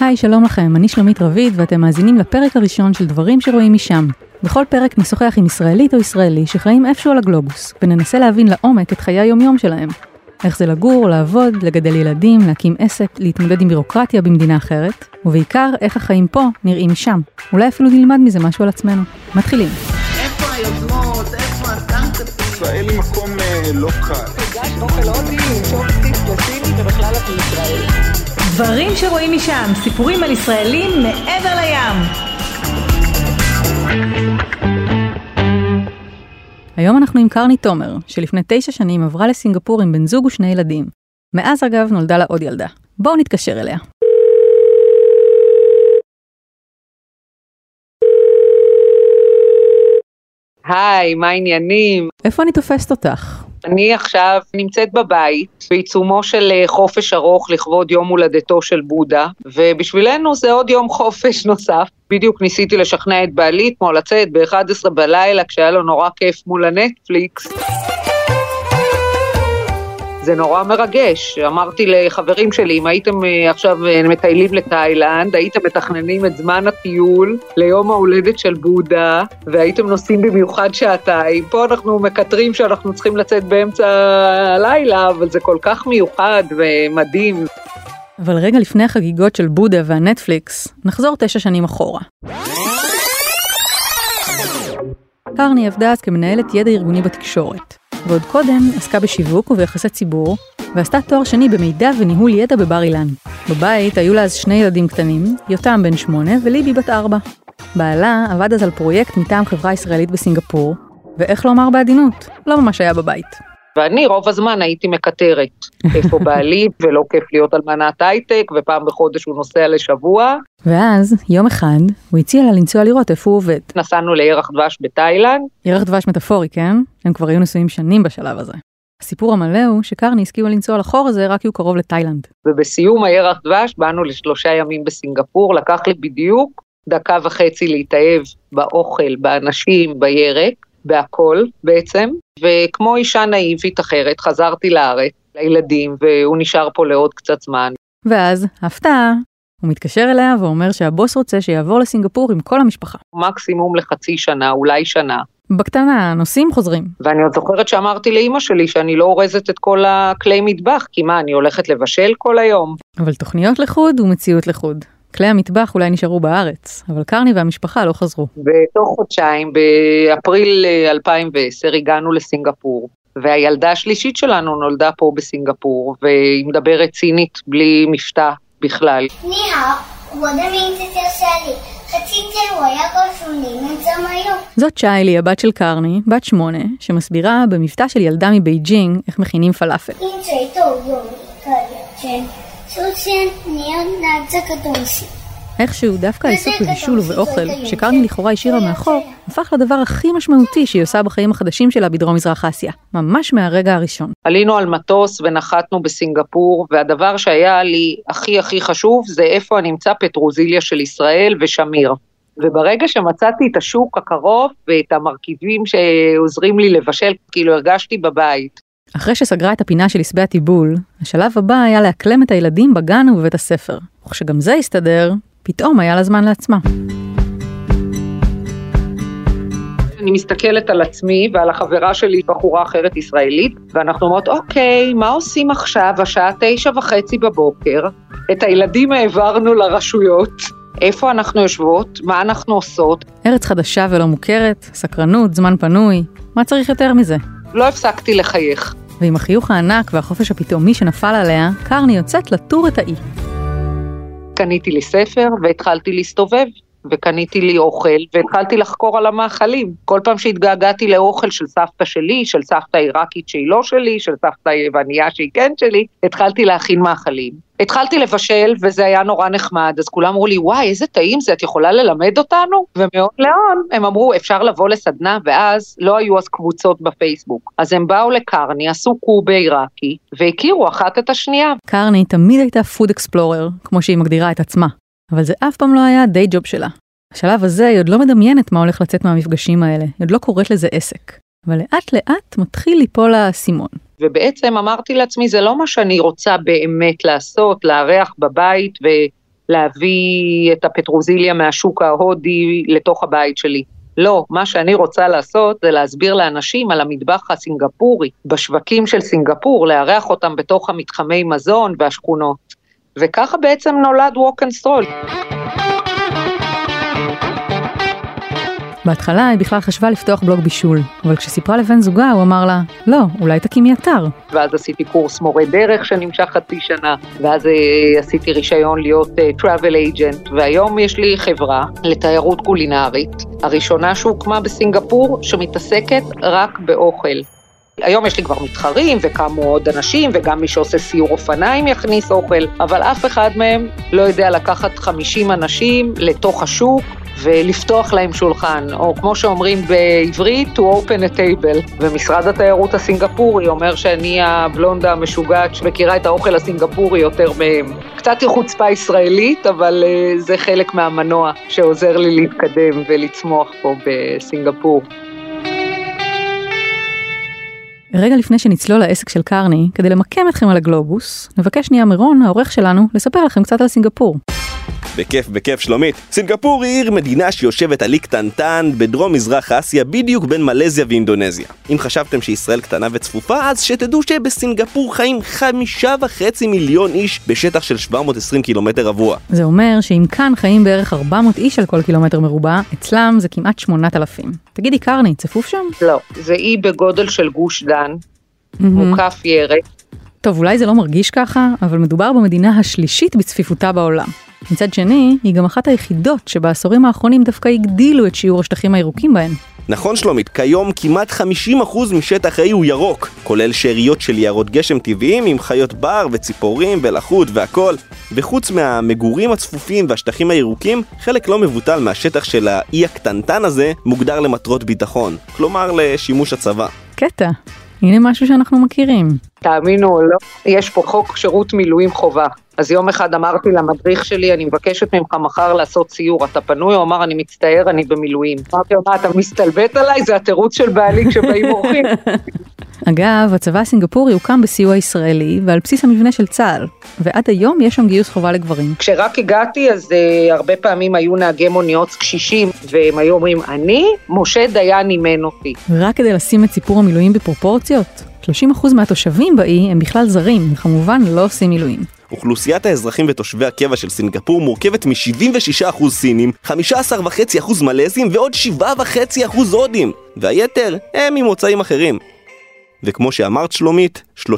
היי, שלום לכם, אני שלומית רביד ואתם מאזינים לפרק הראשון של דברים שרואים משם. בכל פרק נשוחח עם ישראלית או ישראלי שחיים איפשהו על הגלובוס, וננסה להבין לעומק את חיי היומיום שלהם. איך זה לגור, לעבוד, לגדל ילדים, להקים עסק, להתמודד עם בירוקרטיה במדינה אחרת, ובעיקר איך החיים פה נראים משם. אולי אפילו נלמד מזה משהו על עצמנו. מתחילים. איפה היוזמות? איפה הסטארט-אפים? ישראל היא מקום אה, לא קל. הגשת אוכל הודי עם צ'ופסטיק וסיני ובכלל את מישראל. דברים שרואים משם, סיפורים על ישראלים מעבר לים. היום אנחנו עם קרני תומר, שלפני תשע שנים עברה לסינגפור עם בן זוג ושני ילדים. מאז אגב נולדה לה עוד ילדה. בואו נתקשר אליה. היי, מה העניינים? איפה אני תופסת אותך? אני עכשיו נמצאת בבית, בעיצומו של אה, חופש ארוך לכבוד יום הולדתו של בודה, ובשבילנו זה עוד יום חופש נוסף. בדיוק ניסיתי לשכנע את בעלי אתמול לצאת ב-11 בלילה, כשהיה לו נורא כיף מול הנטפליקס. זה נורא מרגש. אמרתי לחברים שלי, אם הייתם אה, עכשיו אה, מטיילים לתאילנד, הייתם מתכננים את זמן הטיול ליום ההולדת של בודה, והייתם נוסעים במיוחד שעתיים. פה אנחנו מקטרים שאנחנו צריכים לצאת באמצע הלילה, אבל זה כל כך מיוחד ומדהים. אבל רגע לפני החגיגות של בודה והנטפליקס, נחזור תשע שנים אחורה. קרני עבדה אז כמנהלת ידע ארגוני בתקשורת, ועוד קודם עסקה בשיווק וביחסי ציבור, ועשתה תואר שני במידע וניהול ידע בבר אילן. בבית היו לה אז שני ילדים קטנים, יותם בן שמונה וליבי בת ארבע. בעלה עבד אז על פרויקט מטעם חברה ישראלית בסינגפור, ואיך לומר בעדינות, לא ממש היה בבית. ואני רוב הזמן הייתי מקטרת. איפה בעלי, ולא כיף להיות אלמנת הייטק, ופעם בחודש הוא נוסע לשבוע. ואז, יום אחד, הוא הציע לה לנסוע לראות איפה הוא עובד. נסענו לירח דבש בתאילנד, ירח דבש מטאפורי, כן? הם כבר היו נשואים שנים בשלב הזה. הסיפור המלא הוא שקרני הסכימה לנסוע לחור הזה רק כי הוא קרוב לתאילנד. ובסיום הירח דבש באנו לשלושה ימים בסינגפור, לקח לי בדיוק דקה וחצי להתאהב באוכל, באנשים, בירק, בהכל בעצם, וכמו אישה נאיבית אחרת חזרתי לארץ, לילדים, והוא נשאר פה לעוד קצת זמן. ואז, הפתעה, הוא מתקשר אליה ואומר שהבוס רוצה שיעבור לסינגפור עם כל המשפחה. מקסימום לחצי שנה, אולי שנה. בקטנה, נוסעים חוזרים. ואני עוד זוכרת שאמרתי לאימא שלי שאני לא אורזת את כל הכלי מטבח, כי מה, אני הולכת לבשל כל היום? אבל תוכניות לחוד ומציאות לחוד. כלי המטבח אולי נשארו בארץ, אבל קרני והמשפחה לא חזרו. בתוך חודשיים, באפריל אה, 2010, הגענו לסינגפור, והילדה השלישית שלנו נולדה פה בסינגפור, והיא מדברת סינית בלי מבטא בכלל. זאת צ'יילי, הבת של קרני, בת שמונה, שמסבירה במבטא של ילדה מבייג'ינג איך מכינים פלאפל. 首先, 你要拿这个豆子. איכשהו דווקא העיסוק בבישול ובאוכל, שקרני לכאורה השאירה מאחור, הפך לדבר הכי משמעותי שהיא עושה בחיים החדשים שלה בדרום מזרח אסיה, ממש מהרגע הראשון. עלינו על מטוס ונחתנו בסינגפור, והדבר שהיה לי הכי הכי חשוב זה איפה נמצא פטרוזיליה של ישראל ושמיר. וברגע שמצאתי את השוק הקרוב ואת המרכיבים שעוזרים לי לבשל, כאילו הרגשתי בבית. אחרי שסגרה את הפינה של עשבי הטיבול, השלב הבא היה לאקלם את הילדים בגן ובבית הספר. וכשגם זה הסתדר, פתאום היה לה זמן לעצמה. אני מסתכלת על עצמי ועל החברה שלי, בחורה אחרת ישראלית, ואנחנו אומרות, אוקיי, מה עושים עכשיו, השעה תשע וחצי בבוקר? את הילדים העברנו לרשויות. איפה אנחנו יושבות? מה אנחנו עושות? ארץ חדשה ולא מוכרת, סקרנות, זמן פנוי, מה צריך יותר מזה? לא הפסקתי לחייך. ועם החיוך הענק והחופש הפתאומי שנפל עליה, קרני יוצאת לטור את האי. קניתי לי ספר והתחלתי להסתובב. וקניתי לי אוכל, והתחלתי לחקור על המאכלים. כל פעם שהתגעגעתי לאוכל של סבתא שלי, של סבתא עיראקית שהיא לא שלי, של סבתא יווניה שהיא כן שלי, התחלתי להכין מאכלים. התחלתי לבשל, וזה היה נורא נחמד, אז כולם אמרו לי, וואי, איזה טעים זה, את יכולה ללמד אותנו? ומאוד לאון, הם אמרו, אפשר לבוא לסדנה, ואז לא היו אז קבוצות בפייסבוק. אז הם באו לקרני, עשו קובה עיראקי, והכירו אחת את השנייה. קרני תמיד הייתה פוד אקספלורר, כמו שהיא מגדירה את עצמה. אבל זה אף פעם לא היה הדיי ג'וב שלה. בשלב הזה היא עוד לא מדמיינת מה הולך לצאת מהמפגשים האלה, היא עוד לא קוראת לזה עסק. אבל לאט לאט מתחיל ליפול האסימון. ובעצם אמרתי לעצמי, זה לא מה שאני רוצה באמת לעשות, לארח בבית להביא את הפטרוזיליה מהשוק ההודי לתוך הבית שלי. לא, מה שאני רוצה לעשות זה להסביר לאנשים על המטבח הסינגפורי בשווקים של סינגפור, לארח אותם בתוך המתחמי מזון והשכונות. וככה בעצם נולד walk and stroll. בהתחלה היא בכלל חשבה לפתוח בלוג בישול, אבל כשסיפרה לבן זוגה הוא אמר לה, לא, אולי תקימי אתר. ואז עשיתי קורס מורה דרך שנמשך חצי שנה, ואז אה, עשיתי רישיון להיות אה, travel agent, והיום יש לי חברה לתיירות קולינרית, הראשונה שהוקמה בסינגפור, שמתעסקת רק באוכל. היום יש לי כבר מתחרים וקמו עוד אנשים וגם מי שעושה סיור אופניים יכניס אוכל, אבל אף אחד מהם לא יודע לקחת 50 אנשים לתוך השוק ולפתוח להם שולחן, או כמו שאומרים בעברית, to open a table. ומשרד התיירות הסינגפורי אומר שאני הבלונדה המשוגעת שמכירה את האוכל הסינגפורי יותר מהם. קצת חוצפה ישראלית, אבל uh, זה חלק מהמנוע שעוזר לי להתקדם ולצמוח פה בסינגפור. רגע לפני שנצלול לעסק של קרני, כדי למקם אתכם על הגלובוס, נבקש שנייה מרון, העורך שלנו, לספר לכם קצת על סינגפור. בכיף, בכיף, שלומית. סינגפור היא עיר מדינה שיושבת על אי קטנטן בדרום מזרח אסיה, בדיוק בין מלזיה ואינדונזיה. אם חשבתם שישראל קטנה וצפופה, אז שתדעו שבסינגפור חיים חמישה וחצי מיליון איש בשטח של 720 קילומטר רבוע. זה אומר שאם כאן חיים בערך 400 איש על כל קילומטר מרובע, אצלם זה כמעט 8,000. תגידי, קרני, צפוף שם? לא, זה אי בגודל של גוש דן, מוקף ירק. טוב, אולי זה לא מרגיש ככה, אבל מדובר במדינה השלישית בצפיפותה בעולם. מצד שני, היא גם אחת היחידות שבעשורים האחרונים דווקא הגדילו את שיעור השטחים הירוקים בהן. נכון שלומית, כיום כמעט 50% משטח האי הוא ירוק, כולל שאריות של יערות גשם טבעיים עם חיות בר וציפורים ולחות והכל. וחוץ מהמגורים הצפופים והשטחים הירוקים, חלק לא מבוטל מהשטח של האי הקטנטן הזה מוגדר למטרות ביטחון, כלומר לשימוש הצבא. קטע. הנה משהו שאנחנו מכירים. תאמינו או לא, יש פה חוק שירות מילואים חובה. אז יום אחד אמרתי למדריך שלי, אני מבקשת ממך מחר לעשות סיור, אתה פנוי? הוא אמר, אני מצטער, אני במילואים. אמרתי לו, מה, אתה מסתלבט עליי? זה התירוץ של בעלי כשבאים אורחים. אגב, הצבא הסינגפורי הוקם בסיוע ישראלי ועל בסיס המבנה של צה"ל, ועד היום יש שם גיוס חובה לגברים. כשרק הגעתי, אז uh, הרבה פעמים היו נהגי מוניות קשישים, והם היו אומרים, אני, משה דיין אימן אותי. רק כדי לשים את סיפור המילואים בפרופורציות, 30% מהתושבים באי הם בכלל זרים, וכמובן לא עושים מילואים. אוכלוסיית האזרחים ותושבי הקבע של סינגפור מורכבת מ-76% סינים, 15.5% מלזים ועוד 7.5% הודים, והיתר הם ממוצאים אחרים. וכמו שאמרת שלומית, 30%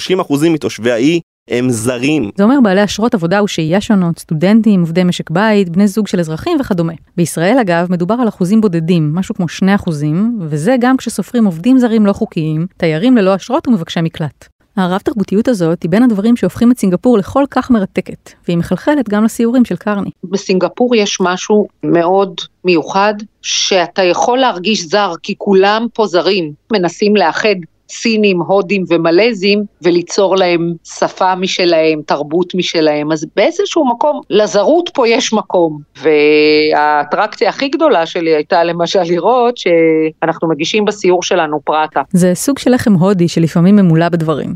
מתושבי האי הם זרים. זה אומר בעלי אשרות עבודה ושהייה שונות, סטודנטים, עובדי משק בית, בני זוג של אזרחים וכדומה. בישראל אגב מדובר על אחוזים בודדים, משהו כמו 2 אחוזים, וזה גם כשסופרים עובדים זרים לא חוקיים, תיירים ללא אשרות ומבקשי מקלט. הרב תרבותיות הזאת היא בין הדברים שהופכים את סינגפור לכל כך מרתקת, והיא מחלחלת גם לסיורים של קרני. בסינגפור יש משהו מאוד מיוחד, שאתה יכול להרגיש זר, כי כולם פה זרים, מנסים לאחד סינים, הודים ומלזים, וליצור להם שפה משלהם, תרבות משלהם. אז באיזשהו מקום, לזרות פה יש מקום. והאטרקציה הכי גדולה שלי הייתה למשל לראות שאנחנו מגישים בסיור שלנו פרטה. זה סוג של לחם הודי שלפעמים ממולא בדברים.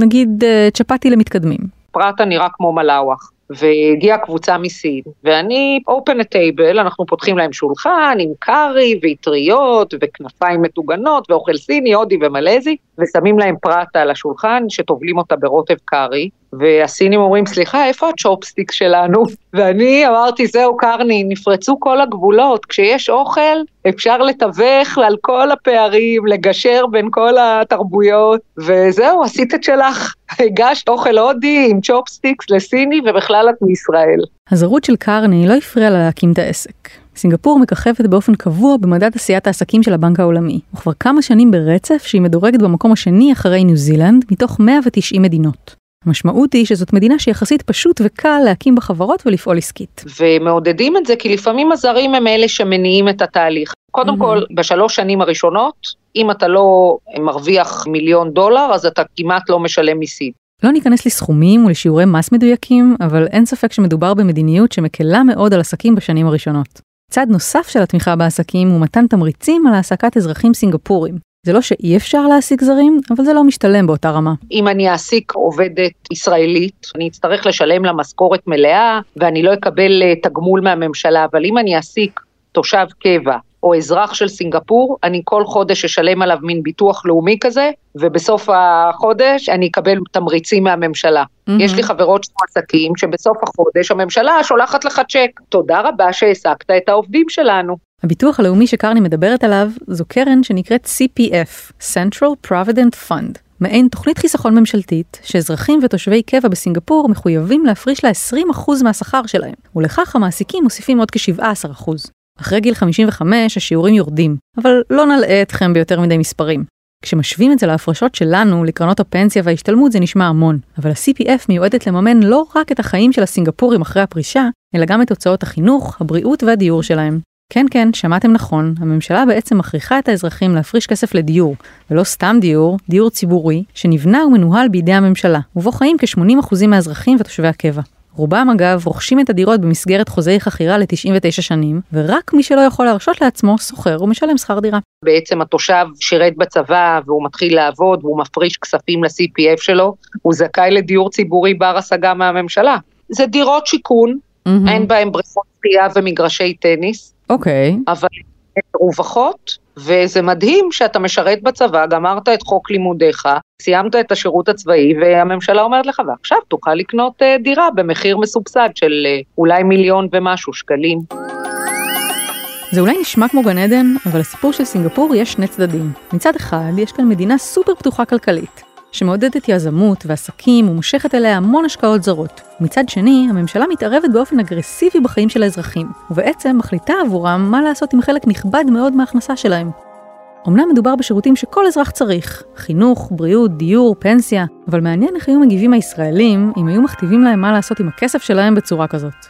נגיד אה, צ'פטי למתקדמים. פרטה נראה כמו מלאווח. והגיעה קבוצה מסין, ואני open a table, אנחנו פותחים להם שולחן עם קארי ואטריות וכנפיים מטוגנות ואוכל סיני, הודי ומלזי, ושמים להם פרטה על השולחן שטובלים אותה ברוטב קארי, והסינים אומרים, סליחה, איפה הצ'ופסטיק שלנו? ואני אמרתי, זהו, קרני, נפרצו כל הגבולות, כשיש אוכל, אפשר לתווך על כל הפערים, לגשר בין כל התרבויות, וזהו, עשית את שלך. הגשת אוכל הודי עם צ'ופסטיקס לסיני, ובכלל את מישראל. הזרות של קרני לא הפריעה לה להקים את העסק. סינגפור מככבת באופן קבוע במדד עשיית העסקים של הבנק העולמי, וכבר כמה שנים ברצף שהיא מדורגת במקום השני אחרי ניו זילנד, מתוך 190 מדינות. המשמעות היא שזאת מדינה שיחסית פשוט וקל להקים בה חברות ולפעול עסקית. ומעודדים את זה כי לפעמים הזרים הם אלה שמניעים את התהליך. קודם mm-hmm. כל, בשלוש שנים הראשונות, אם אתה לא מרוויח מיליון דולר, אז אתה כמעט לא משלם מיסים. לא ניכנס לסכומים ולשיעורי מס מדויקים, אבל אין ספק שמדובר במדיניות שמקלה מאוד על עסקים בשנים הראשונות. צד נוסף של התמיכה בעסקים הוא מתן תמריצים על העסקת אזרחים סינגפורים. זה לא שאי אפשר להעסיק זרים, אבל זה לא משתלם באותה רמה. אם אני אעסיק עובדת ישראלית, אני אצטרך לשלם לה משכורת מלאה, ואני לא אקבל אה, תגמול מהממשלה, אבל אם אני אעסיק תושב קבע, או אזרח של סינגפור, אני כל חודש אשלם עליו מין ביטוח לאומי כזה, ובסוף החודש אני אקבל תמריצים מהממשלה. Mm-hmm. יש לי חברות מועסקים שבסוף החודש הממשלה שולחת לך צ'ק. תודה רבה שהעסקת את העובדים שלנו. הביטוח הלאומי שקרני מדברת עליו זו קרן שנקראת CPF, Central Provident Fund, מעין תוכנית חיסכון ממשלתית שאזרחים ותושבי קבע בסינגפור מחויבים להפריש לה 20% מהשכר שלהם, ולכך המעסיקים מוסיפים עוד כ-17%. אחרי גיל 55 השיעורים יורדים, אבל לא נלאה אתכם ביותר מדי מספרים. כשמשווים את זה להפרשות שלנו לקרנות הפנסיה וההשתלמות זה נשמע המון, אבל ה-CPF מיועדת לממן לא רק את החיים של הסינגפורים אחרי הפרישה, אלא גם את הוצאות החינוך, הבריאות והדיור שלהם. כן כן, שמעתם נכון, הממשלה בעצם מכריחה את האזרחים להפריש כסף לדיור, ולא סתם דיור, דיור ציבורי, שנבנה ומנוהל בידי הממשלה, ובו חיים כ-80% מהאזרחים ותושבי הקבע. רובם אגב רוכשים את הדירות במסגרת חוזי חכירה ל-99 שנים, ורק מי שלא יכול להרשות לעצמו שוכר ומשלם שכר דירה. בעצם התושב שירת בצבא והוא מתחיל לעבוד והוא מפריש כספים ל-CPF שלו, הוא זכאי לדיור ציבורי בר השגה מהממשלה. זה דירות שיכון, mm-hmm. אין בהם בריכות שחייה ומגרשי טניס. אוקיי. Okay. אבל הן מרווחות, וזה מדהים שאתה משרת בצבא, גמרת את חוק לימודיך, סיימת את השירות הצבאי, והממשלה אומרת לך, ועכשיו תוכל לקנות uh, דירה במחיר מסובסד של uh, אולי מיליון ומשהו שקלים. זה אולי נשמע כמו גן עדן, אבל לסיפור של סינגפור יש שני צדדים. מצד אחד, יש כאן מדינה סופר פתוחה כלכלית, שמעודדת יזמות ועסקים ומושכת אליה המון השקעות זרות. מצד שני, הממשלה מתערבת באופן אגרסיבי בחיים של האזרחים, ובעצם מחליטה עבורם מה לעשות עם חלק נכבד מאוד מההכנסה שלהם. אמנם מדובר בשירותים שכל אזרח צריך, חינוך, בריאות, דיור, פנסיה, אבל מעניין איך היו מגיבים הישראלים אם היו מכתיבים להם מה לעשות עם הכסף שלהם בצורה כזאת.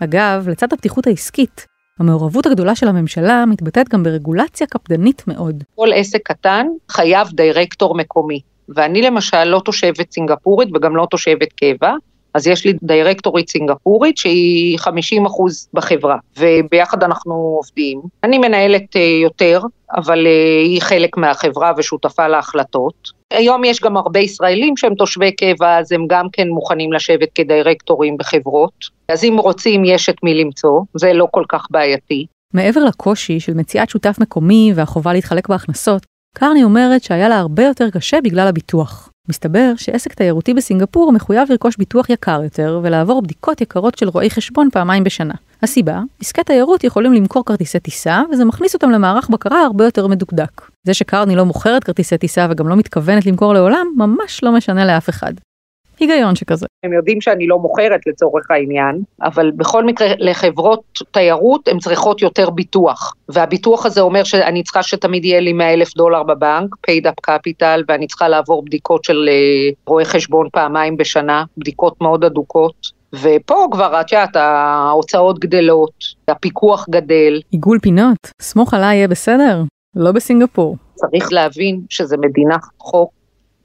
אגב, לצד הפתיחות העסקית, המעורבות הגדולה של הממשלה מתבטאת גם ברגולציה קפדנית מאוד. כל עסק קטן חייב דירקטור מקומי, ואני למשל לא תושבת סינגפורית וגם לא תושבת קבע, אז יש לי דירקטורית סינגפורית שהיא 50 אחוז בחברה, וביחד אנחנו עובדים. אני מנהלת אה, יותר, אבל אה, היא חלק מהחברה ושותפה להחלטות. היום יש גם הרבה ישראלים שהם תושבי קבע, אז הם גם כן מוכנים לשבת כדירקטורים בחברות. אז אם רוצים, יש את מי למצוא, זה לא כל כך בעייתי. מעבר לקושי של מציאת שותף מקומי והחובה להתחלק בהכנסות, קרני אומרת שהיה לה הרבה יותר קשה בגלל הביטוח. מסתבר שעסק תיירותי בסינגפור מחויב לרכוש ביטוח יקר יותר ולעבור בדיקות יקרות של רואי חשבון פעמיים בשנה. הסיבה, עסקי תיירות יכולים למכור כרטיסי טיסה וזה מכניס אותם למערך בקרה הרבה יותר מדוקדק. זה שקרני לא מוכרת כרטיסי טיסה וגם לא מתכוונת למכור לעולם, ממש לא משנה לאף אחד. היגיון שכזה. הם יודעים שאני לא מוכרת לצורך העניין, אבל בכל מקרה לחברות תיירות הן צריכות יותר ביטוח. והביטוח הזה אומר שאני צריכה שתמיד יהיה לי 100 אלף דולר בבנק, paid up capital, ואני צריכה לעבור בדיקות של אה, רואי חשבון פעמיים בשנה, בדיקות מאוד אדוקות. ופה כבר, את יודעת, ההוצאות גדלות, הפיקוח גדל. עיגול פינות, סמוך עליי יהיה בסדר, לא בסינגפור. צריך להבין שזה מדינת חוק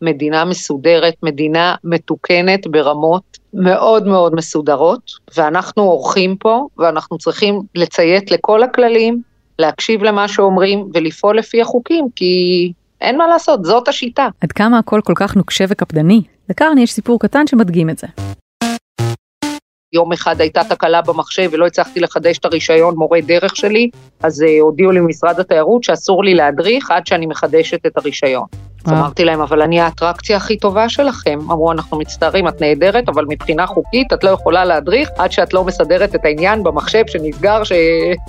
מדינה מסודרת, מדינה מתוקנת ברמות מאוד מאוד מסודרות, ואנחנו אורחים פה, ואנחנו צריכים לציית לכל הכללים, להקשיב למה שאומרים ולפעול לפי החוקים, כי אין מה לעשות, זאת השיטה. עד כמה הכל כל כך נוקשה וקפדני? לקרני יש סיפור קטן שמדגים את זה. יום אחד הייתה תקלה במחשב ולא הצלחתי לחדש את הרישיון מורה דרך שלי, אז uh, הודיעו לי ממשרד התיירות שאסור לי להדריך עד שאני מחדשת את הרישיון. אז אמרתי להם, אבל אני האטרקציה הכי טובה שלכם. אמרו, אנחנו מצטערים, את נהדרת, אבל מבחינה חוקית את לא יכולה להדריך עד שאת לא מסדרת את העניין במחשב שנסגר ש...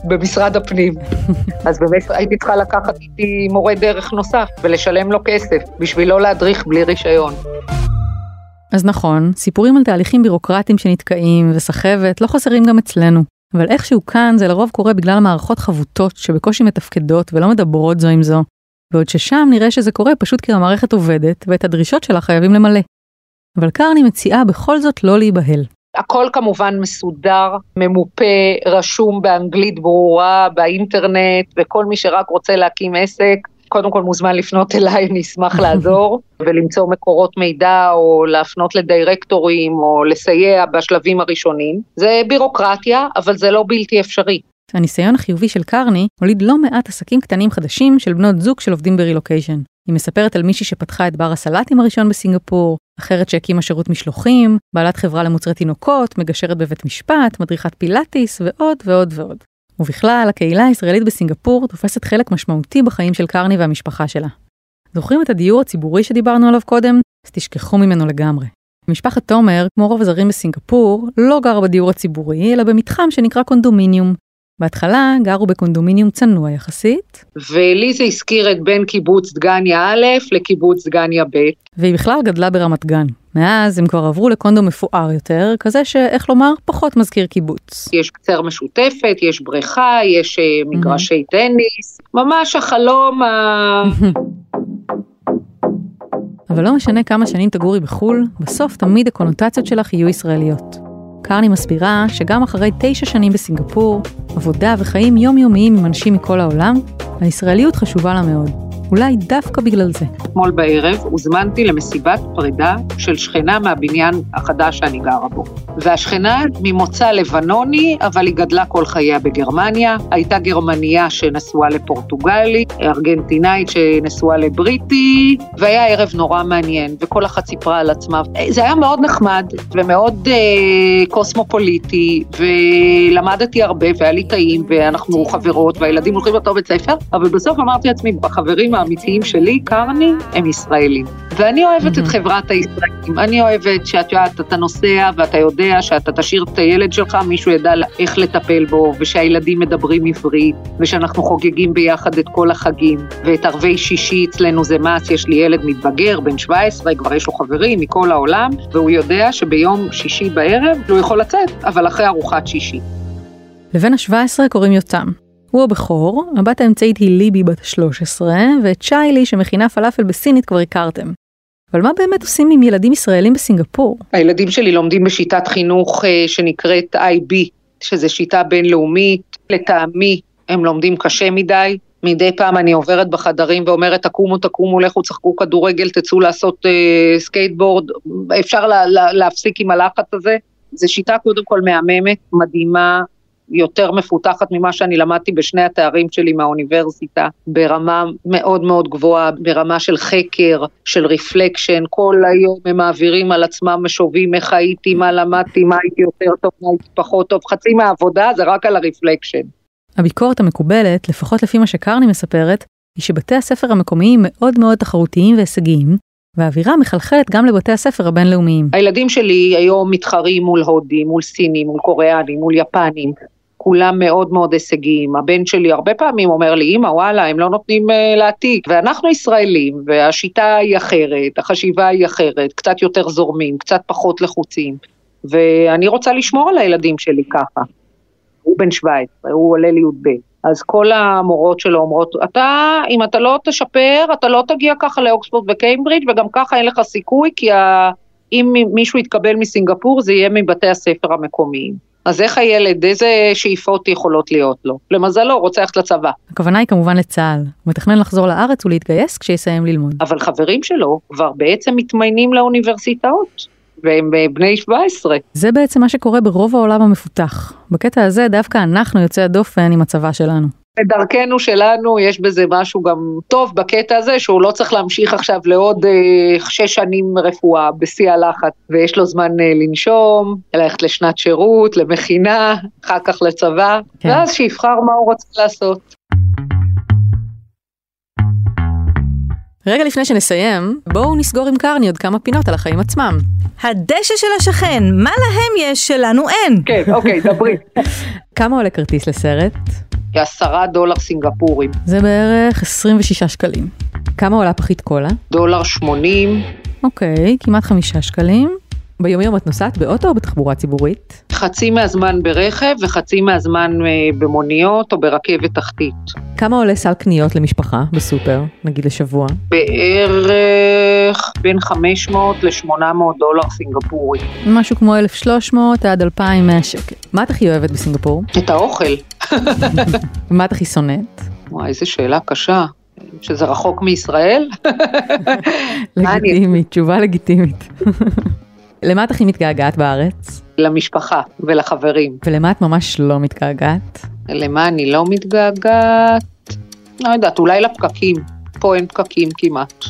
במשרד הפנים. אז באמת הייתי צריכה לקחת איתי מורה דרך נוסף ולשלם לו כסף בשביל לא להדריך בלי רישיון. אז נכון, סיפורים על תהליכים בירוקרטיים שנתקעים וסחבת לא חסרים גם אצלנו. אבל איכשהו כאן זה לרוב קורה בגלל מערכות חבוטות שבקושי מתפקדות ולא מדברות זו עם זו. בעוד ששם נראה שזה קורה פשוט כי המערכת עובדת ואת הדרישות שלה חייבים למלא. אבל קרני מציעה בכל זאת לא להיבהל. הכל כמובן מסודר, ממופה, רשום באנגלית ברורה, באינטרנט, וכל מי שרק רוצה להקים עסק, קודם כל מוזמן לפנות אליי, אני אשמח לעזור, ולמצוא מקורות מידע, או להפנות לדירקטורים, או לסייע בשלבים הראשונים. זה בירוקרטיה, אבל זה לא בלתי אפשרי. הניסיון החיובי של קרני הוליד לא מעט עסקים קטנים חדשים של בנות זוג של עובדים ברילוקיישן. היא מספרת על מישהי שפתחה את בר הסלטים הראשון בסינגפור, אחרת שהקימה שירות משלוחים, בעלת חברה למוצרי תינוקות, מגשרת בבית משפט, מדריכת פילאטיס ועוד ועוד ועוד. ובכלל, הקהילה הישראלית בסינגפור תופסת חלק משמעותי בחיים של קרני והמשפחה שלה. זוכרים את הדיור הציבורי שדיברנו עליו קודם? אז תשכחו ממנו לגמרי. משפחת תומר, כמו רוב הזרים בסינגפור, לא גרה בדיור הציבורי, אלא במתחם שנקרא קונדומיניום. בהתחלה גרו בקונדומיניום צנוע יחסית, ולי זה הזכיר את בין קיבוץ דגניה א' לקיבוץ דגניה ב'. והיא בכלל גדלה ברמת גן. מאז הם כבר עברו לקונדו מפואר יותר, כזה שאיך לומר, פחות מזכיר קיבוץ. יש קצר משותפת, יש בריכה, יש אה, מגרשי טניס, ממש החלום ה... אבל לא משנה כמה שנים תגורי בחו"ל, בסוף תמיד הקונוטציות שלך יהיו ישראליות. קרני מסבירה שגם אחרי תשע שנים בסינגפור, עבודה וחיים יומיומיים עם אנשים מכל העולם, הישראליות חשובה לה מאוד. אולי דווקא בגלל זה. אתמול בערב הוזמנתי למסיבת פרידה של שכנה מהבניין החדש שאני גרה בו. והשכנה ממוצא לבנוני, אבל היא גדלה כל חייה בגרמניה. הייתה גרמניה שנשואה לפורטוגלי, ארגנטינאית שנשואה לבריטי, והיה ערב נורא מעניין, וכל אחת סיפרה על עצמה. זה היה מאוד נחמד ומאוד אה, קוסמופוליטי, ולמדתי הרבה והיה לי טעים, ואנחנו חברות, והילדים הולכים לאותו בית ספר, אבל בסוף אמרתי לעצמי, החברים האמיתיים שלי, קרני, הם ישראלים. ואני אוהבת את חברת הישראלים, אני אוהבת שאת יודעת, אתה נוסע ואתה יודע שאתה תשאיר את הילד שלך, מישהו ידע איך לטפל בו, ושהילדים מדברים עברית, ושאנחנו חוגגים ביחד את כל החגים, ואת ערבי שישי אצלנו זה מס, יש לי ילד מתבגר, בן 17, כבר יש לו חברים מכל העולם, והוא יודע שביום שישי בערב הוא יכול לצאת, אבל אחרי ארוחת שישי. לבן ה-17 קוראים יותם. הוא הבכור, הבת האמצעית היא ליבי בת ה-13, ואת צ'יילי שמכינה פלאפל בסינית כבר הכרתם. אבל מה באמת עושים עם ילדים ישראלים בסינגפור? הילדים שלי לומדים בשיטת חינוך אה, שנקראת IB, שזו שיטה בינלאומית. לטעמי, הם לומדים קשה מדי. מדי פעם אני עוברת בחדרים ואומרת, תקומו, תקומו, לכו, שחקו כדורגל, תצאו לעשות אה, סקייטבורד. אפשר לה, לה, להפסיק עם הלחץ הזה. זו שיטה קודם כל מהממת, מדהימה, יותר מפותחת ממה שאני למדתי בשני התארים שלי מהאוניברסיטה, ברמה מאוד מאוד גבוהה, ברמה של חקר, של רפלקשן, כל היום הם מעבירים על עצמם משובים, איך הייתי, מה למדתי, מה הייתי יותר טוב, מה הייתי פחות טוב, חצי מהעבודה זה רק על הרפלקשן. הביקורת המקובלת, לפחות לפי מה שקרני מספרת, היא שבתי הספר המקומיים מאוד מאוד תחרותיים והישגיים, והאווירה מחלחלת גם לבתי הספר הבינלאומיים. הילדים שלי היום מתחרים מול הודים, מול סינים, מול קוריאנים, מול יפנים. כולם מאוד מאוד הישגיים. הבן שלי הרבה פעמים אומר לי, אמא, וואלה, הם לא נותנים uh, להעתיק. ואנחנו ישראלים, והשיטה היא אחרת, החשיבה היא אחרת, קצת יותר זורמים, קצת פחות לחוצים. ואני רוצה לשמור על הילדים שלי ככה. הוא בן 17, הוא עולה לי"ב. אז כל המורות שלו אומרות, אתה, אם אתה לא תשפר, אתה לא תגיע ככה לאוקספורד וקיימברידג' וגם ככה אין לך סיכוי, כי ה... אם מישהו יתקבל מסינגפור זה יהיה מבתי הספר המקומיים. אז איך הילד, איזה שאיפות יכולות להיות לו? למזלו, הוא רוצה ללכת לצבא. הכוונה היא כמובן לצה"ל. הוא מתכנן לחזור לארץ ולהתגייס כשיסיים ללמוד. אבל חברים שלו כבר בעצם מתמיינים לאוניברסיטאות. והם אה, בני 17. זה בעצם מה שקורה ברוב העולם המפותח. בקטע הזה דווקא אנחנו יוצאי הדופן עם הצבא שלנו. בדרכנו שלנו יש בזה משהו גם טוב בקטע הזה, שהוא לא צריך להמשיך עכשיו לעוד אה, שש שנים רפואה בשיא הלחץ, ויש לו זמן אה, לנשום, ללכת לשנת שירות, למכינה, אחר כך לצבא, כן. ואז שיבחר מה הוא רוצה לעשות. רגע לפני שנסיים, בואו נסגור עם קרני עוד כמה פינות על החיים עצמם. הדשא של השכן, מה להם יש שלנו אין? כן, אוקיי, דברי. כמה עולה כרטיס לסרט? כעשרה דולר סינגפורים. זה בערך 26 שקלים. כמה עולה פחית קולה? דולר שמונים. אוקיי, כמעט חמישה שקלים. ביומיום את נוסעת באוטו או בתחבורה ציבורית? חצי מהזמן ברכב וחצי מהזמן אה, במוניות או ברכבת תחתית. כמה עולה סל קניות למשפחה בסופר, נגיד לשבוע? בערך בין 500 ל-800 דולר סינגפורי. משהו כמו 1,300 עד 2,100 שקל. מה את הכי אוהבת בסינגפור? את האוכל. ומה את הכי שונאת? וואי, איזה שאלה קשה. שזה רחוק מישראל? לגיטימית, תשובה לגיטימית. למה את הכי מתגעגעת בארץ? למשפחה ולחברים. ולמה את ממש לא מתגעגעת? למה אני לא מתגעגעת? לא יודעת, אולי לפקקים. פה אין פקקים כמעט.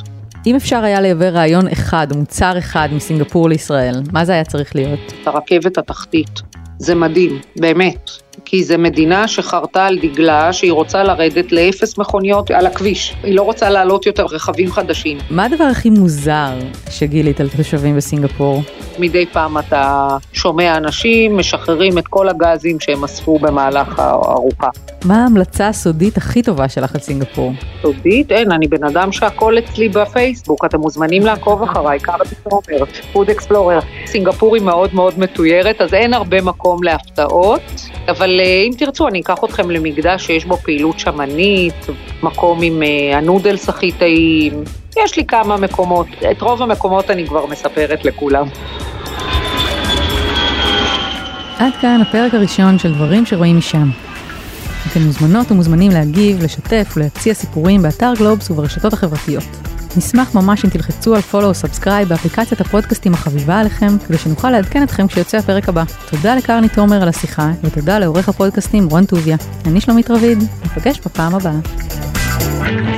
אם אפשר היה לייבא רעיון אחד, מוצר אחד מסינגפור לישראל, מה זה היה צריך להיות? הרכבת התחתית. זה מדהים, באמת. כי זו מדינה שחרתה על דגלה שהיא רוצה לרדת לאפס מכוניות על הכביש. היא לא רוצה לעלות יותר רכבים חדשים. מה הדבר הכי מוזר שגילית על תושבים בסינגפור? מדי פעם אתה שומע אנשים משחררים את כל הגזים שהם אספו במהלך הארוחה. מה ההמלצה הסודית הכי טובה שלך על סינגפור? סודית? אין, אני בן אדם שהכל אצלי בפייסבוק, אתם מוזמנים לעקוב אחריי, קארט אקספלורר, פוד אקספלורר. סינגפור היא מאוד מאוד מתוירת, אז אין הרבה מקום להפתעות, אבל אה, אם תרצו אני אקח אתכם למקדש שיש בו פעילות שמנית, מקום עם אה, הנודלס הכי טעים, יש לי כמה מקומות, את רוב המקומות אני כבר מספרת לכולם. עד כאן הפרק הראשון של דברים שרואים משם. אתם מוזמנות ומוזמנים להגיב, לשתף ולהציע סיפורים באתר גלובס וברשתות החברתיות. נשמח ממש אם תלחצו על follow או subscribe באפליקציית הפודקאסטים החביבה עליכם, כדי שנוכל לעדכן אתכם כשיוצא הפרק הבא. תודה לקרני תומר על השיחה, ותודה לעורך הפודקאסטים רון טוביה. אני שלומית רביד, נפגש בפעם הבאה.